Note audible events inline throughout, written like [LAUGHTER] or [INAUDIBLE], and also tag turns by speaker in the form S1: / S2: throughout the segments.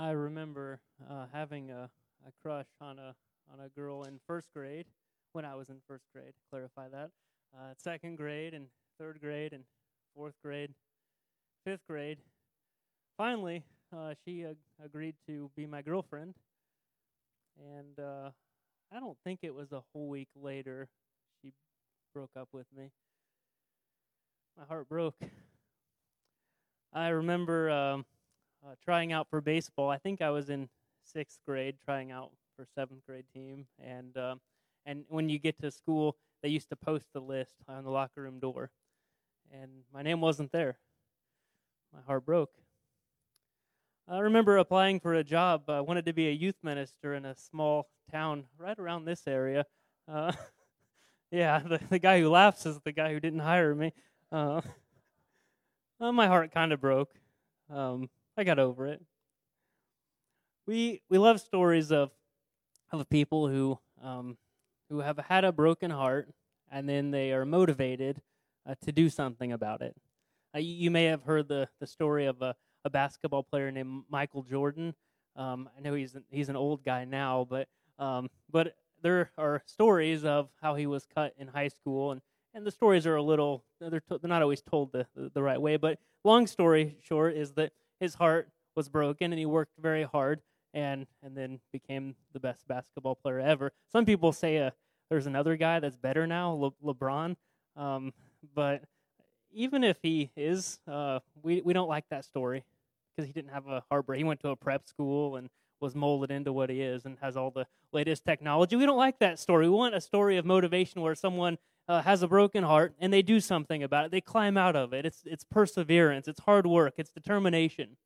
S1: I remember uh, having a, a crush on a on a girl in first grade when I was in first grade. Clarify that. Uh, second grade and third grade and fourth grade, fifth grade. Finally, uh, she ag- agreed to be my girlfriend, and uh, I don't think it was a whole week later she broke up with me. My heart broke. I remember. Um, uh, trying out for baseball. I think I was in sixth grade trying out for seventh grade team, and um, and when you get to school, they used to post the list on the locker room door, and my name wasn't there. My heart broke. I remember applying for a job. I wanted to be a youth minister in a small town right around this area. Uh, [LAUGHS] yeah, the, the guy who laughs is the guy who didn't hire me. Uh, [LAUGHS] uh my heart kind of broke. Um, I got over it. We we love stories of of people who um, who have had a broken heart and then they are motivated uh, to do something about it. Uh, you, may have heard the the story of a, a basketball player named Michael Jordan. Um, I know he's he's an old guy now, but um, but there are stories of how he was cut in high school and and the stories are a little they're, to, they're not always told the, the, the right way but long story short is that his heart was broken and he worked very hard and and then became the best basketball player ever. Some people say uh, there's another guy that's better now, Le- LeBron. Um, but even if he is, uh, we we don't like that story because he didn't have a heartbreak. He went to a prep school and was molded into what he is and has all the latest technology. We don't like that story. We want a story of motivation where someone uh, has a broken heart and they do something about it. They climb out of it. It's it's perseverance. It's hard work. It's determination.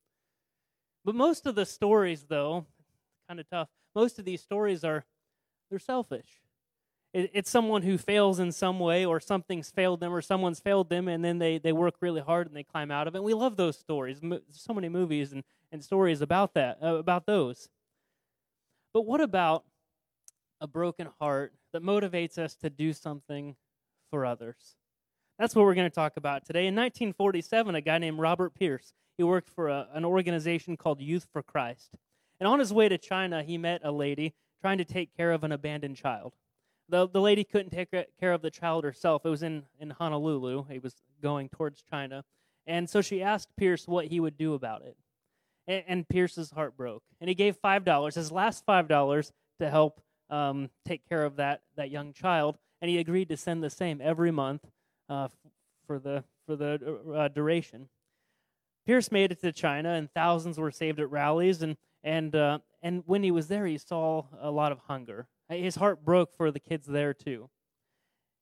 S1: But most of the stories, though, kind of tough. Most of these stories are they're selfish. It, it's someone who fails in some way, or something's failed them, or someone's failed them, and then they, they work really hard and they climb out of it. And we love those stories. So many movies and, and stories about that, uh, about those. But what about a broken heart that motivates us to do something for others? That's what we're going to talk about today. In 1947, a guy named Robert Pierce he worked for a, an organization called Youth for Christ. And on his way to China, he met a lady trying to take care of an abandoned child. The, the lady couldn't take care of the child herself. It was in, in Honolulu. He was going towards China. And so she asked Pierce what he would do about it. And, and Pierce's heart broke. And he gave $5, his last $5, to help um, take care of that, that young child. And he agreed to send the same every month uh, for the, for the uh, duration. Pierce made it to China, and thousands were saved at rallies. And and uh, and when he was there, he saw a lot of hunger. His heart broke for the kids there too,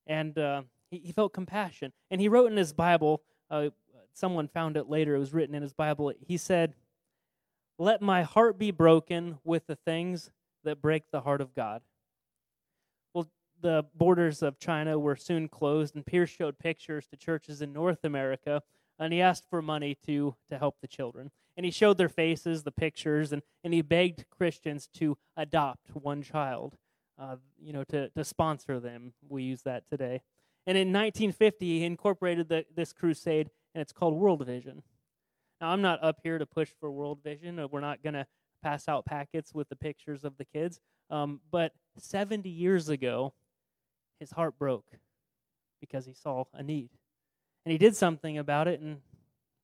S1: and uh, he, he, felt compassion. And he wrote in his Bible. Uh, someone found it later. It was written in his Bible. He said, "Let my heart be broken with the things that break the heart of God." The borders of China were soon closed, and Pierce showed pictures to churches in North America and he asked for money to to help the children. And he showed their faces, the pictures, and, and he begged Christians to adopt one child, uh, you know, to, to sponsor them. We use that today. And in 1950, he incorporated the, this crusade, and it's called World Vision. Now, I'm not up here to push for World Vision. Uh, we're not going to pass out packets with the pictures of the kids. Um, but 70 years ago, his heart broke because he saw a need and he did something about it, and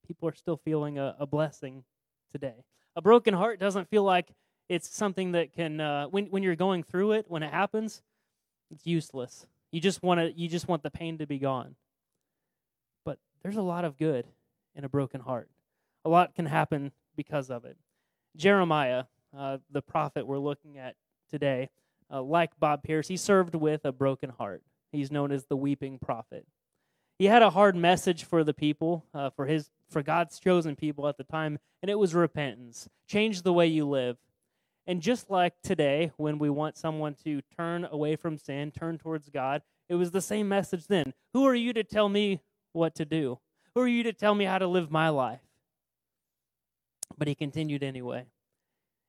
S1: people are still feeling a, a blessing today. A broken heart doesn't feel like it's something that can, uh, when when you're going through it, when it happens, it's useless. You just want to, you just want the pain to be gone. But there's a lot of good in a broken heart. A lot can happen because of it. Jeremiah, uh, the prophet we're looking at today, uh, like Bob Pierce, he served with a broken heart. He's known as the weeping prophet he had a hard message for the people, uh, for his for God's chosen people at the time, and it was repentance. Change the way you live. And just like today, when we want someone to turn away from sin, turn towards God, it was the same message then. Who are you to tell me what to do? Who are you to tell me how to live my life? But he continued anyway.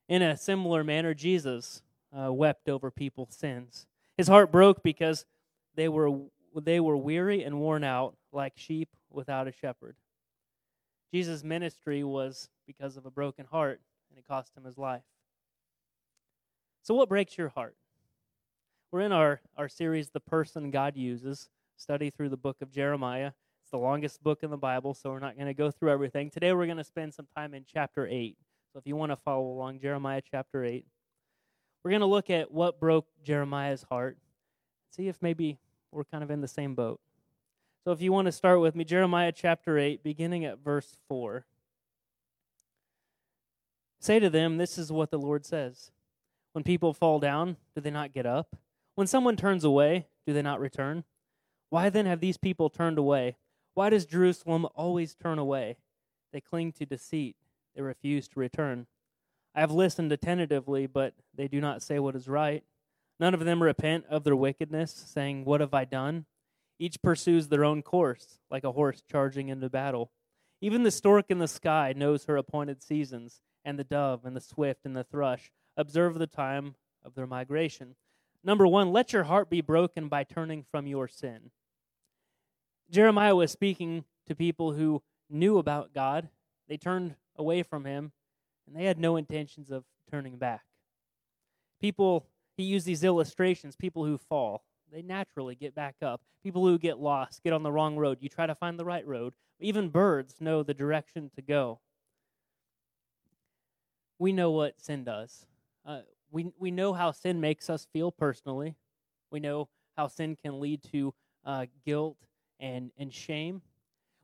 S1: In a similar manner, Jesus uh, wept over people's sins. His heart broke because they were they were weary and worn out like sheep without a shepherd. Jesus' ministry was because of a broken heart. and it cost him his life. So, what breaks your heart? We're in our, our series, The Person God Uses, study through the book of Jeremiah. It's the longest book in the Bible, so we're not going to go through everything. Today, we're going to spend some time in chapter 8. So, if you want to follow along, Jeremiah chapter 8. We're going to look at what broke Jeremiah's heart, see if maybe we're kind of in the same boat. So if you want to start with me, Jeremiah chapter 8, beginning at verse 4. Say to them, This is what the Lord says. When people fall down, do they not get up? When someone turns away, do they not return? Why then have these people turned away? Why does Jerusalem always turn away? They cling to deceit, they refuse to return. I have listened attentively, but they do not say what is right. None of them repent of their wickedness, saying, What have I done? Each pursues their own course, like a horse charging into battle. Even the stork in the sky knows her appointed seasons, and the dove, and the swift, and the thrush observe the time of their migration. Number one, let your heart be broken by turning from your sin. Jeremiah was speaking to people who knew about God. They turned away from him and they had no intentions of turning back. People, he used these illustrations, people who fall, they naturally get back up. People who get lost, get on the wrong road. You try to find the right road. Even birds know the direction to go. We know what sin does. Uh, we, we know how sin makes us feel personally. We know how sin can lead to uh, guilt and, and shame.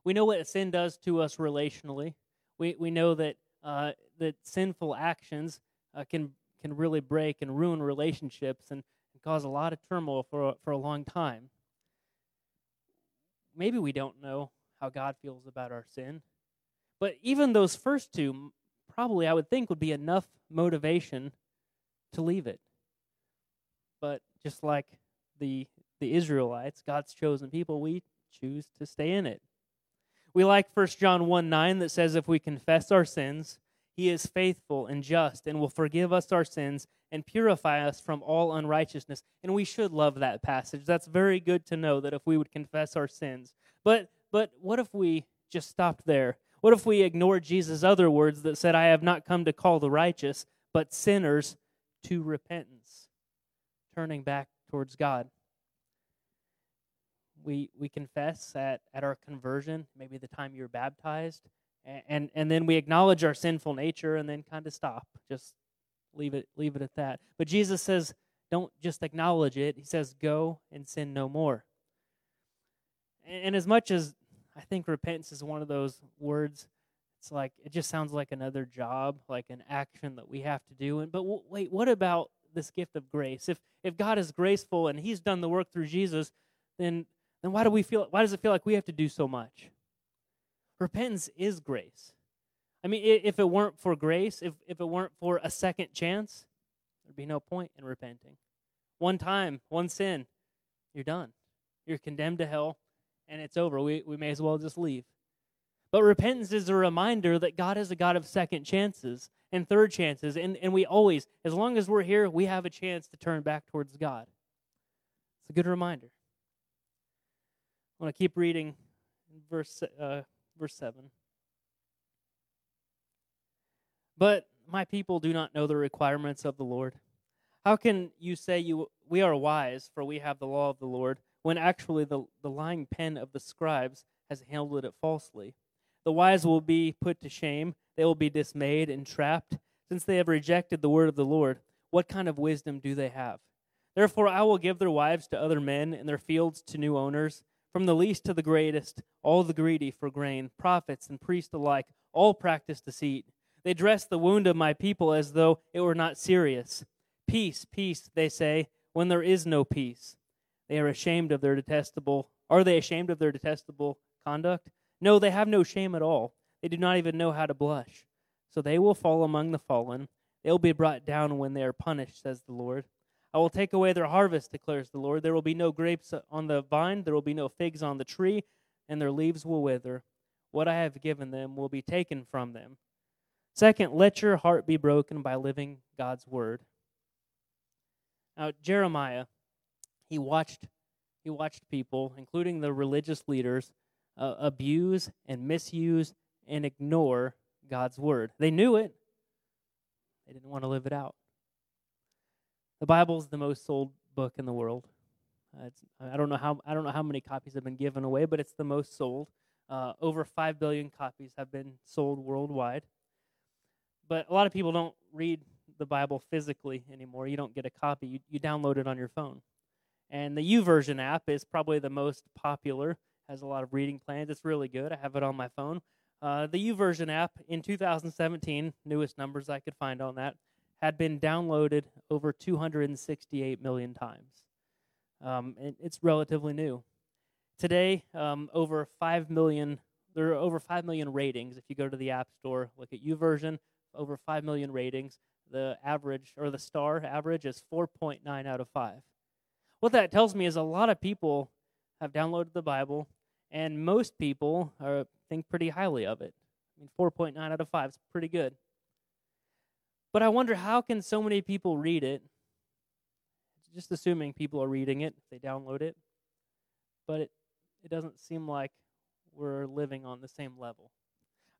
S1: We know what sin does to us relationally. We, we know that uh, that sinful actions uh, can can really break and ruin relationships and, and cause a lot of turmoil for for a long time. Maybe we don't know how God feels about our sin, but even those first two, probably I would think would be enough motivation to leave it. But just like the the Israelites, God's chosen people, we choose to stay in it. We like 1 John 1 9 that says, If we confess our sins, he is faithful and just and will forgive us our sins and purify us from all unrighteousness. And we should love that passage. That's very good to know that if we would confess our sins. But but what if we just stopped there? What if we ignored Jesus' other words that said, I have not come to call the righteous, but sinners to repentance, turning back towards God? We, we confess at, at our conversion, maybe the time you're baptized, and, and, and then we acknowledge our sinful nature and then kind of stop. Just leave it, leave it at that. But Jesus says, don't just acknowledge it. He says, go and sin no more. And, and as much as I think repentance is one of those words, it's like, it just sounds like another job, like an action that we have to do. And, but w- wait, what about this gift of grace? If, if God is graceful and He's done the work through Jesus, then then why do we feel why does it feel like we have to do so much? Repentance is grace. I mean, if it weren't for grace, if, if it weren't for a second chance, there'd be no point in repenting. One time, one sin, you're done. You're condemned to hell, and it's over. We, we may as well just leave. But repentance is a reminder that God is a God of second chances and third chances. And, and we always, as long as we're here, we have a chance to turn back towards God. It's a good reminder. I want to keep reading verse uh, verse 7. But my people do not know the requirements of the Lord. How can you say you we are wise, for we have the law of the Lord, when actually the, the lying pen of the scribes has handled it falsely? The wise will be put to shame, they will be dismayed and trapped, since they have rejected the word of the Lord. What kind of wisdom do they have? Therefore I will give their wives to other men, and their fields to new owners from the least to the greatest, all the greedy for grain, prophets and priests alike, all practice deceit. They dress the wound of my people as though it were not serious. Peace, peace, they say, when there is no peace. They are ashamed of their detestable. Are they ashamed of their detestable conduct? No, they have no shame at all. They do not even know how to blush. So they will fall among the fallen. They will be brought down when they are punished, says the Lord. I will take away their harvest, declares the Lord. There will be no grapes on the vine, there will be no figs on the tree, and their leaves will wither. What I have given them will be taken from them. Second, let your heart be broken by living God's word. Now, Jeremiah, he watched, he watched people, including the religious leaders, uh, abuse and misuse and ignore God's word. They knew it, they didn't want to live it out. The Bible is the most sold book in the world. Uh, I don't know how I don't know how many copies have been given away, but it's the most sold. Uh, over five billion copies have been sold worldwide. But a lot of people don't read the Bible physically anymore. You don't get a copy; you, you download it on your phone. And the YouVersion app is probably the most popular. Has a lot of reading plans. It's really good. I have it on my phone. Uh, the YouVersion app in 2017, newest numbers I could find on that, had been downloaded over 268 million times. Um, and it's relatively new. Today, um, over 5 million, there are over 5 million ratings. If you go to the App Store, look at YouVersion, over 5 million ratings. The average, or the star average, is 4.9 out of 5. What that tells me is a lot of people have downloaded the Bible, and most people are, think pretty highly of it. I mean, 4.9 out of 5 is pretty good. But I wonder how can so many people read it? Just assuming people are reading it, they download it. But it, it doesn't seem like we're living on the same level.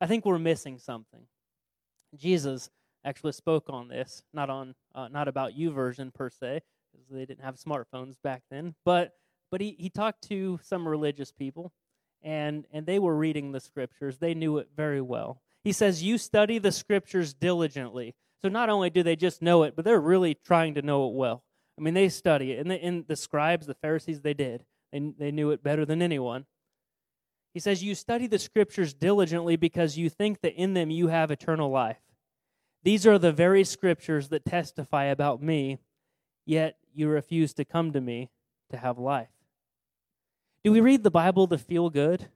S1: I think we're missing something. Jesus actually spoke on this, not on uh, not about YouVersion per se, because they didn't have smartphones back then, but but he, he talked to some religious people and and they were reading the scriptures. They knew it very well. He says, "You study the scriptures diligently." So not only do they just know it, but they're really trying to know it well. I mean, they study it, and the, and the scribes, the Pharisees, they did. They they knew it better than anyone. He says, "You study the scriptures diligently because you think that in them you have eternal life." These are the very scriptures that testify about me, yet you refuse to come to me to have life. Do we read the Bible to feel good?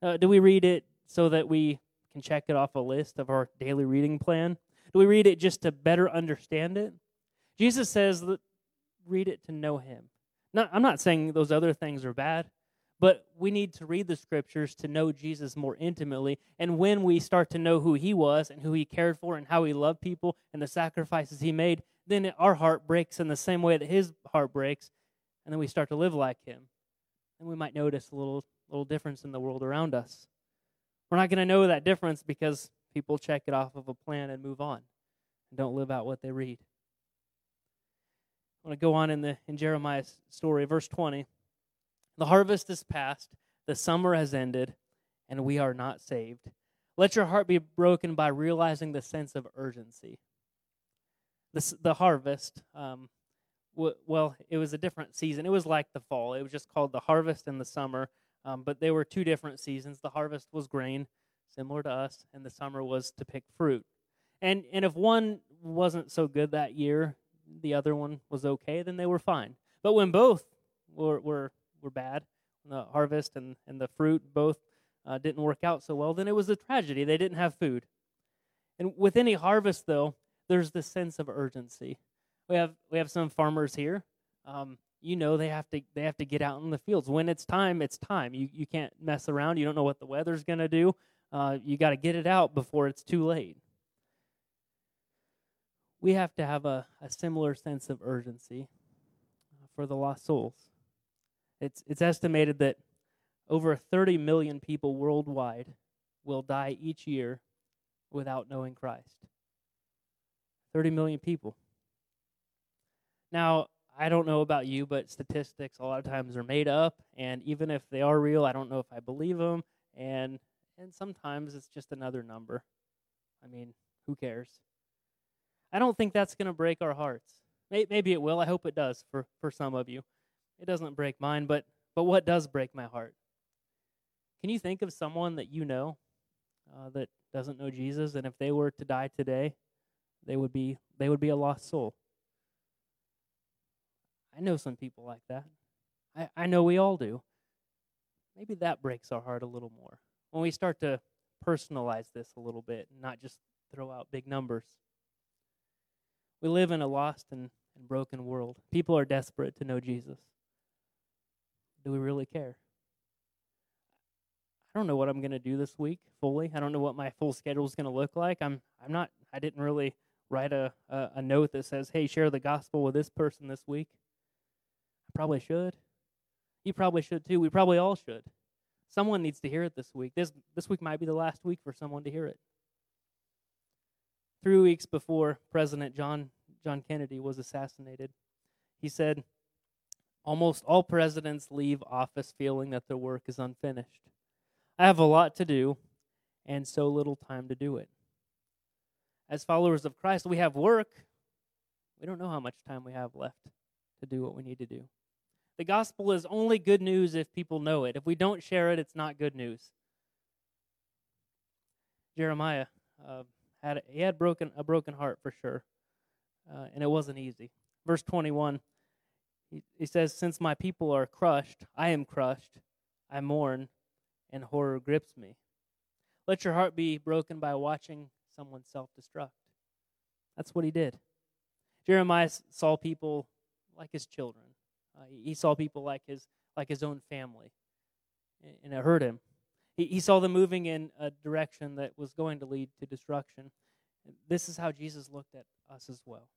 S1: Uh, do we read it so that we can check it off a list of our daily reading plan? Do we read it just to better understand it? Jesus says read it to know him. Not, I'm not saying those other things are bad, but we need to read the scriptures to know Jesus more intimately. And when we start to know who he was and who he cared for and how he loved people and the sacrifices he made, then our heart breaks in the same way that his heart breaks, and then we start to live like him. And we might notice a little little difference in the world around us. We're not going to know that difference because people check it off of a plan and move on and don't live out what they read. I want to go on in the in Jeremiah's story, verse 20. The harvest is past, the summer has ended, and we are not saved. Let your heart be broken by realizing the sense of urgency. This, the harvest, um, w- well, it was a different season. It was like the fall. It was just called the harvest in the summer, um, but they were two different seasons. The harvest was grain, similar to us, and the summer was to pick fruit. And and if one wasn't so good that year, the other one was okay, then they were fine. But when both were were were bad. The harvest and, and the fruit both uh, didn't work out so well. Then it was a tragedy. They didn't have food. And with any harvest, though, there's this sense of urgency. We have we have some farmers here. Um, you know they have to they have to get out in the fields when it's time. It's time. You you can't mess around. You don't know what the weather's going to do. Uh, you got to get it out before it's too late. We have to have a, a similar sense of urgency for the lost souls. It's, it's estimated that over 30 million people worldwide will die each year without knowing Christ. 30 million people. Now, I don't know about you, but statistics a lot of times are made up, and even if they are real, I don't know if I believe them, and and sometimes it's just another number. I mean, who cares? I don't think that's going to break our hearts. Maybe it will. I hope it does for for some of you. It doesn't break mine, but but what does break my heart? Can you think of someone that you know uh, that doesn't know Jesus, and if they were to die today, they would be they would be a lost soul? I know some people like that. I, I know we all do. Maybe that breaks our heart a little more when we start to personalize this a little bit and not just throw out big numbers. We live in a lost and, and broken world. People are desperate to know Jesus do we really care? I don't know what I'm going to do this week fully. I don't know what my full schedule is going to look like. I'm I'm not I didn't really write a, a, a note that says, "Hey, share the gospel with this person this week." I probably should. You probably should too. We probably all should. Someone needs to hear it this week. This this week might be the last week for someone to hear it. three weeks before President John John Kennedy was assassinated, he said, "Almost all presidents leave office feeling that their work is unfinished. I have a lot to do, and so little time to do it. As followers of Christ, we have work. We don't know how much time we have left to do what we need to do." The gospel is only good news if people know it. If we don't share it, it's not good news. Jeremiah uh, had he had broken a broken heart for sure, uh, and it wasn't easy. Verse twenty one, he, he says, "Since my people are crushed, I am crushed. I mourn, and horror grips me. Let your heart be broken by watching someone self destruct." That's what he did. Jeremiah saw people like his children. Uh, he saw people like his like his own family, and it hurt him. He, he saw them moving in a direction that was going to lead to destruction. This is how Jesus looked at us as well.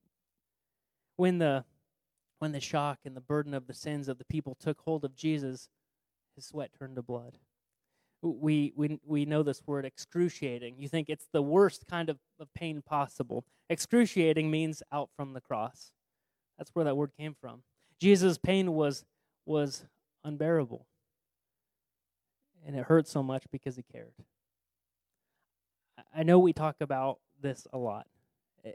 S1: When the when the shock and the burden of the sins of the people took hold of Jesus, his sweat turned to blood. We, we, we know this word excruciating. You think it's the worst kind of, of pain possible. Excruciating means out from the cross. That's where that word came from. Jesus' pain was, was unbearable. And it hurt so much because he cared. I know we talk about this a lot.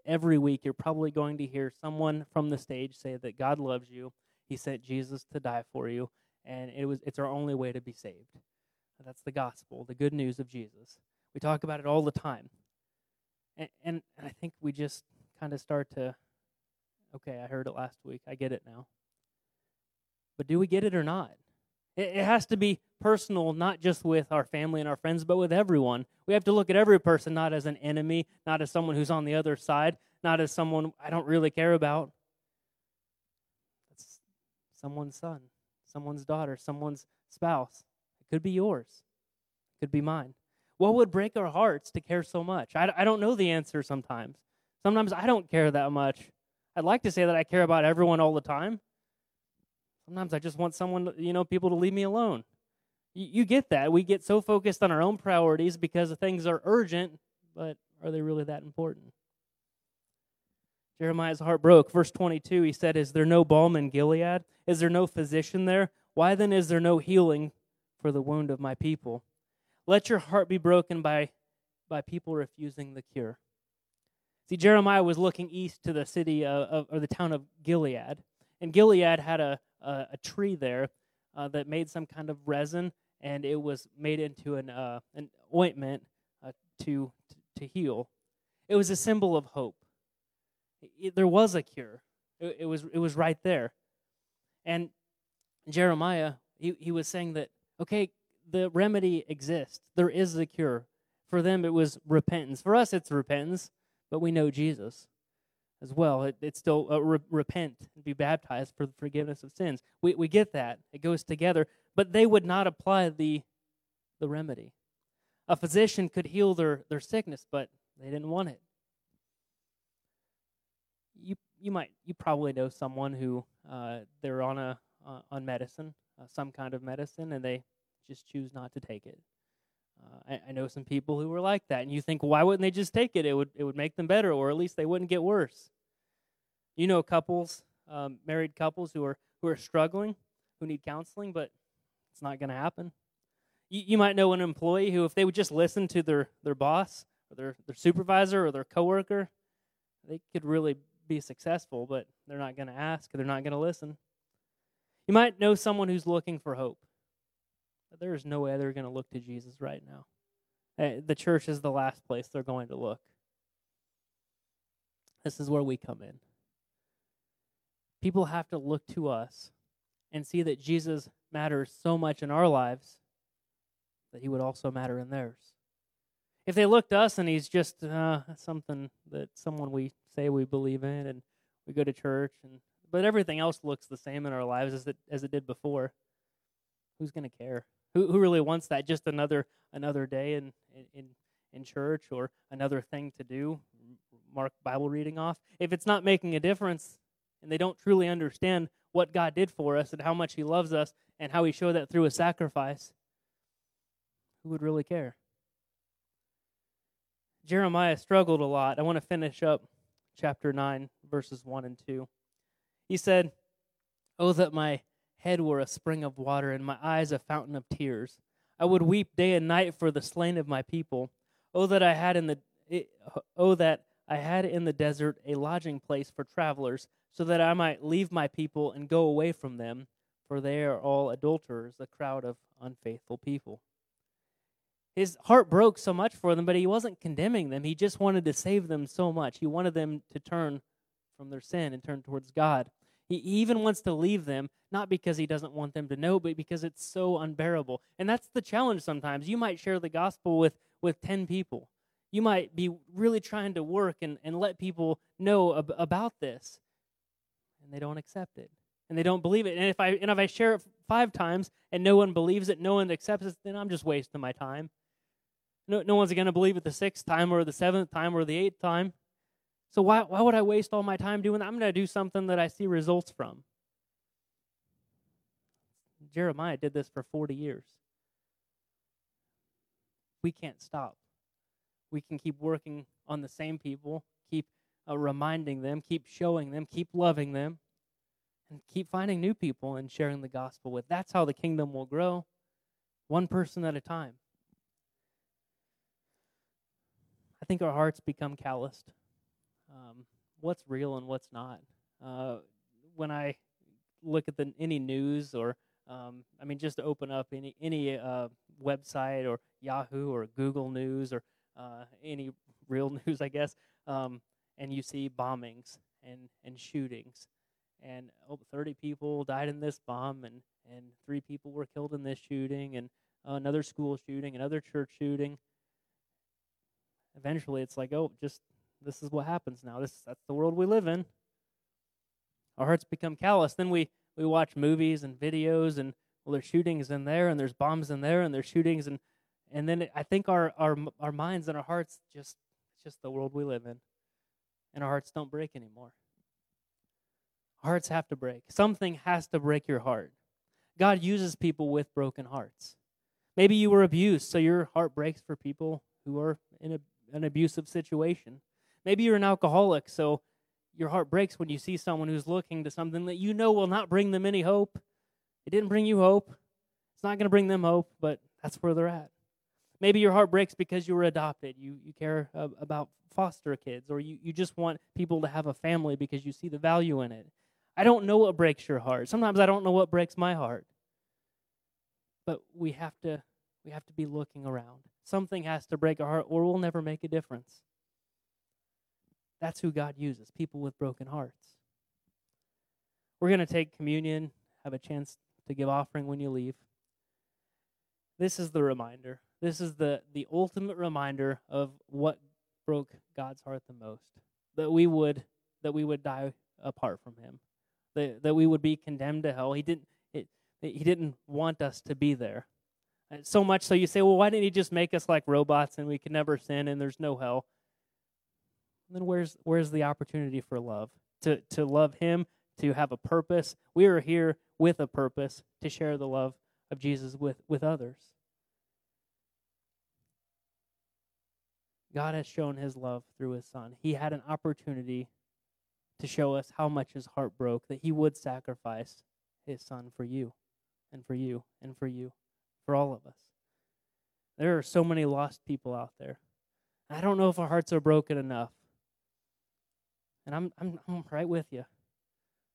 S1: Every week, you're probably going to hear someone from the stage say that God loves you. He sent Jesus to die for you, and it was it's our only way to be saved. That's the gospel, the good news of Jesus. We talk about it all the time, and, and I think we just kind of start to, okay, I heard it last week. I get it now. But do we get it or not? It, has to be personal, not just with our family and our friends, but with everyone. We have to look at every person not as an enemy, not as someone who's on the other side, not as someone I don't really care about. It's someone's son, someone's daughter, someone's spouse. It could be yours, it could be mine. What would break our hearts to care so much? I, I don't know the answer sometimes. Sometimes I don't care that much. I'd like to say that I care about everyone all the time, Sometimes I just want someone, you know, people to leave me alone. You, you get that. We get so focused on our own priorities because things are urgent, but are they really that important? Jeremiah's heart broke. Verse 22, he said, Is there no balm in Gilead? Is there no physician there? Why then is there no healing for the wound of my people? Let your heart be broken by, by people refusing the cure. See, Jeremiah was looking east to the city of, of, or the town of Gilead, and Gilead had a, a, a tree there uh, that made some kind of resin, and it was made into an uh, an ointment uh, to to heal. It was a symbol of hope. It, there was a cure. It, it was it was right there, and Jeremiah he, he was saying that okay the remedy exists. There is a cure. For them, it was repentance. For us, it's repentance, but we know Jesus as well. It, it's still uh, re- repent and be baptized for the forgiveness of sins. We, we get that. It goes together. But they would not apply the, the remedy. A physician could heal their, their sickness, but they didn't want it. You, you might you probably know someone who uh, they're on a uh, on medicine, uh, some kind of medicine, and they just choose not to take it. Uh, I, I, know some people who were like that, and you think, why wouldn't they just take it? It would it would make them better, or at least they wouldn't get worse. You know, couples, um, married couples who are who are struggling, who need counseling, but it's not going to happen. You, you might know an employee who, if they would just listen to their their boss or their their supervisor or their coworker, they could really be successful, but they're not going to ask. They're not going to listen. You might know someone who's looking for hope there is no way they're going to look to Jesus right now. Eh, the church is the last place they're going to look. This is where we come in. People have to look to us and see that Jesus matters so much in our lives that he would also matter in theirs. If they look to us and he's just uh, something that someone we say we believe in and we go to church and but everything else looks the same in our lives as it as it did before, who's going to care? Who who really wants that? Just another another day in in in church or another thing to do, mark Bible reading off. If it's not making a difference and they don't truly understand what God did for us and how much He loves us and how He showed that through a sacrifice, who would really care? Jeremiah struggled a lot. I want to finish up chapter 9, verses 1 and 2. He said, Oh, that my head were a spring of water and my eyes a fountain of tears. I would weep day and night for the slain of my people. Oh, that I had in the oh that I had in the desert a lodging place for travelers, so that I might leave my people and go away from them, for they are all adulterers, a crowd of unfaithful people. His heart broke so much for them, but he wasn't condemning them. He just wanted to save them so much. He wanted them to turn from their sin and turn towards God. He even wants to leave them, not because he doesn't want them to know, but because it's so unbearable. And that's the challenge sometimes. You might share the gospel with, with 10 people. You might be really trying to work and, and let people know ab- about this, and they don't accept it. And they don't believe it. And if I and if I share it five times and no one believes it, no one accepts it, then I'm just wasting my time. No, no one's going to believe it the sixth time or the seventh time or the eighth time. So why, why would I waste all my time doing that? I'm going to do something that I see results from. Jeremiah did this for 40 years. We can't stop. We can keep working on the same people, keep uh, reminding them, keep showing them, keep loving them, and keep finding new people and sharing the gospel with. That's how the kingdom will grow, one person at a time. I think our hearts become calloused. What's real and what's not. Uh, when I look at the any news or um, I mean, just open up any any uh, website or Yahoo or Google News or uh, any real [LAUGHS] news, I guess, um, and you see bombings and and shootings, and oh, 30 people died in this bomb, and and three people were killed in this shooting, and another school shooting, another church shooting eventually it's like, oh, just this is what happens now. This that's the world we live in. Our hearts become callous. Then we we watch movies and videos and well, there's shootings in there and there's bombs in there and there's shootings and and then I think our our our minds and our hearts just it's just the world we live in, and our hearts don't break anymore. Our hearts have to break. Something has to break your heart. God uses people with broken hearts. Maybe you were abused, so your heart breaks for people who are in a an abusive situation. Maybe you're an alcoholic, so your heart breaks when you see someone who's looking to something that you know will not bring them any hope. It didn't bring you hope. It's not going to bring them hope, but that's where they're at. Maybe your heart breaks because you were adopted. You, you care about foster kids, or you, you just want people to have a family because you see the value in it. I don't know what breaks your heart. Sometimes I don't know what breaks my heart. But we have to we have to be looking around. Something has to break our heart, or we'll never make a difference. That's who God uses people with broken hearts. We're going to take communion, have a chance to give offering when you leave. This is the reminder. This is the, the ultimate reminder of what broke God's heart the most. That we would that we would die apart from him. That, that we would be condemned to hell. He didn't it, he didn't want us to be there. Uh, so much so you say, well, why didn't he just make us like robots and we can never sin and there's no hell? Then where's where's the opportunity for love? To to love him, to have a purpose. We are here with a purpose to share the love of Jesus with, with others. God has shown his love through his son. He had an opportunity to show us how much his heart broke, that he would sacrifice his son for you and for you and for you for all of us. There are so many lost people out there. I don't know if our hearts are broken enough. And I'm, I'm, I'm right with you.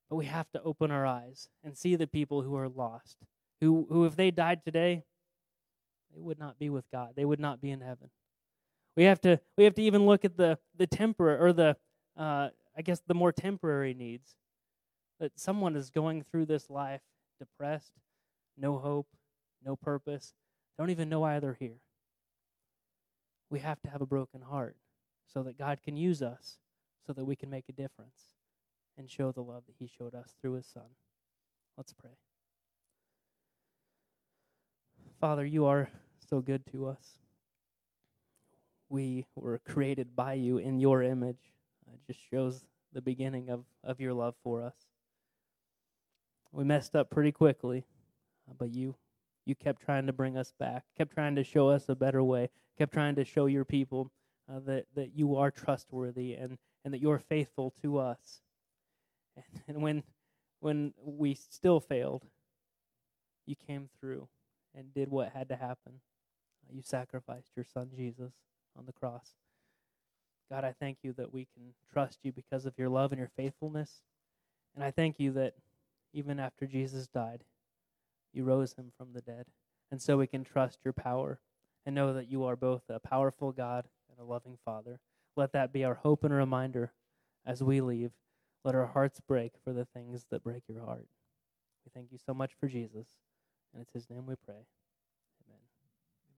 S1: But we have to open our eyes and see the people who are lost, who, who if they died today, they would not be with God. They would not be in heaven. We have to, we have to even look at the, the temporary, or the, uh, I guess, the more temporary needs. That someone is going through this life depressed, no hope, no purpose, don't even know why they're here. We have to have a broken heart so that God can use us, so that we can make a difference and show the love that He showed us through His Son. Let's pray. Father, you are so good to us. We were created by you in your image. It just shows the beginning of, of your love for us. We messed up pretty quickly, but you you kept trying to bring us back, kept trying to show us a better way, kept trying to show your people uh, that, that you are trustworthy and, and that you're faithful to us. [LAUGHS] And, when, when we still failed, you came through and did what had to happen. You sacrificed your son Jesus on the cross. God, I thank you that we can trust you because of your love and your faithfulness. And I thank you that even after Jesus died, you rose him from the dead. And so we can trust your power and know that you are both a powerful God and a loving Father. Let that be our hope and reminder as we leave. Let our hearts break for the things that break your heart. We thank you so much for Jesus, and it's his name we pray.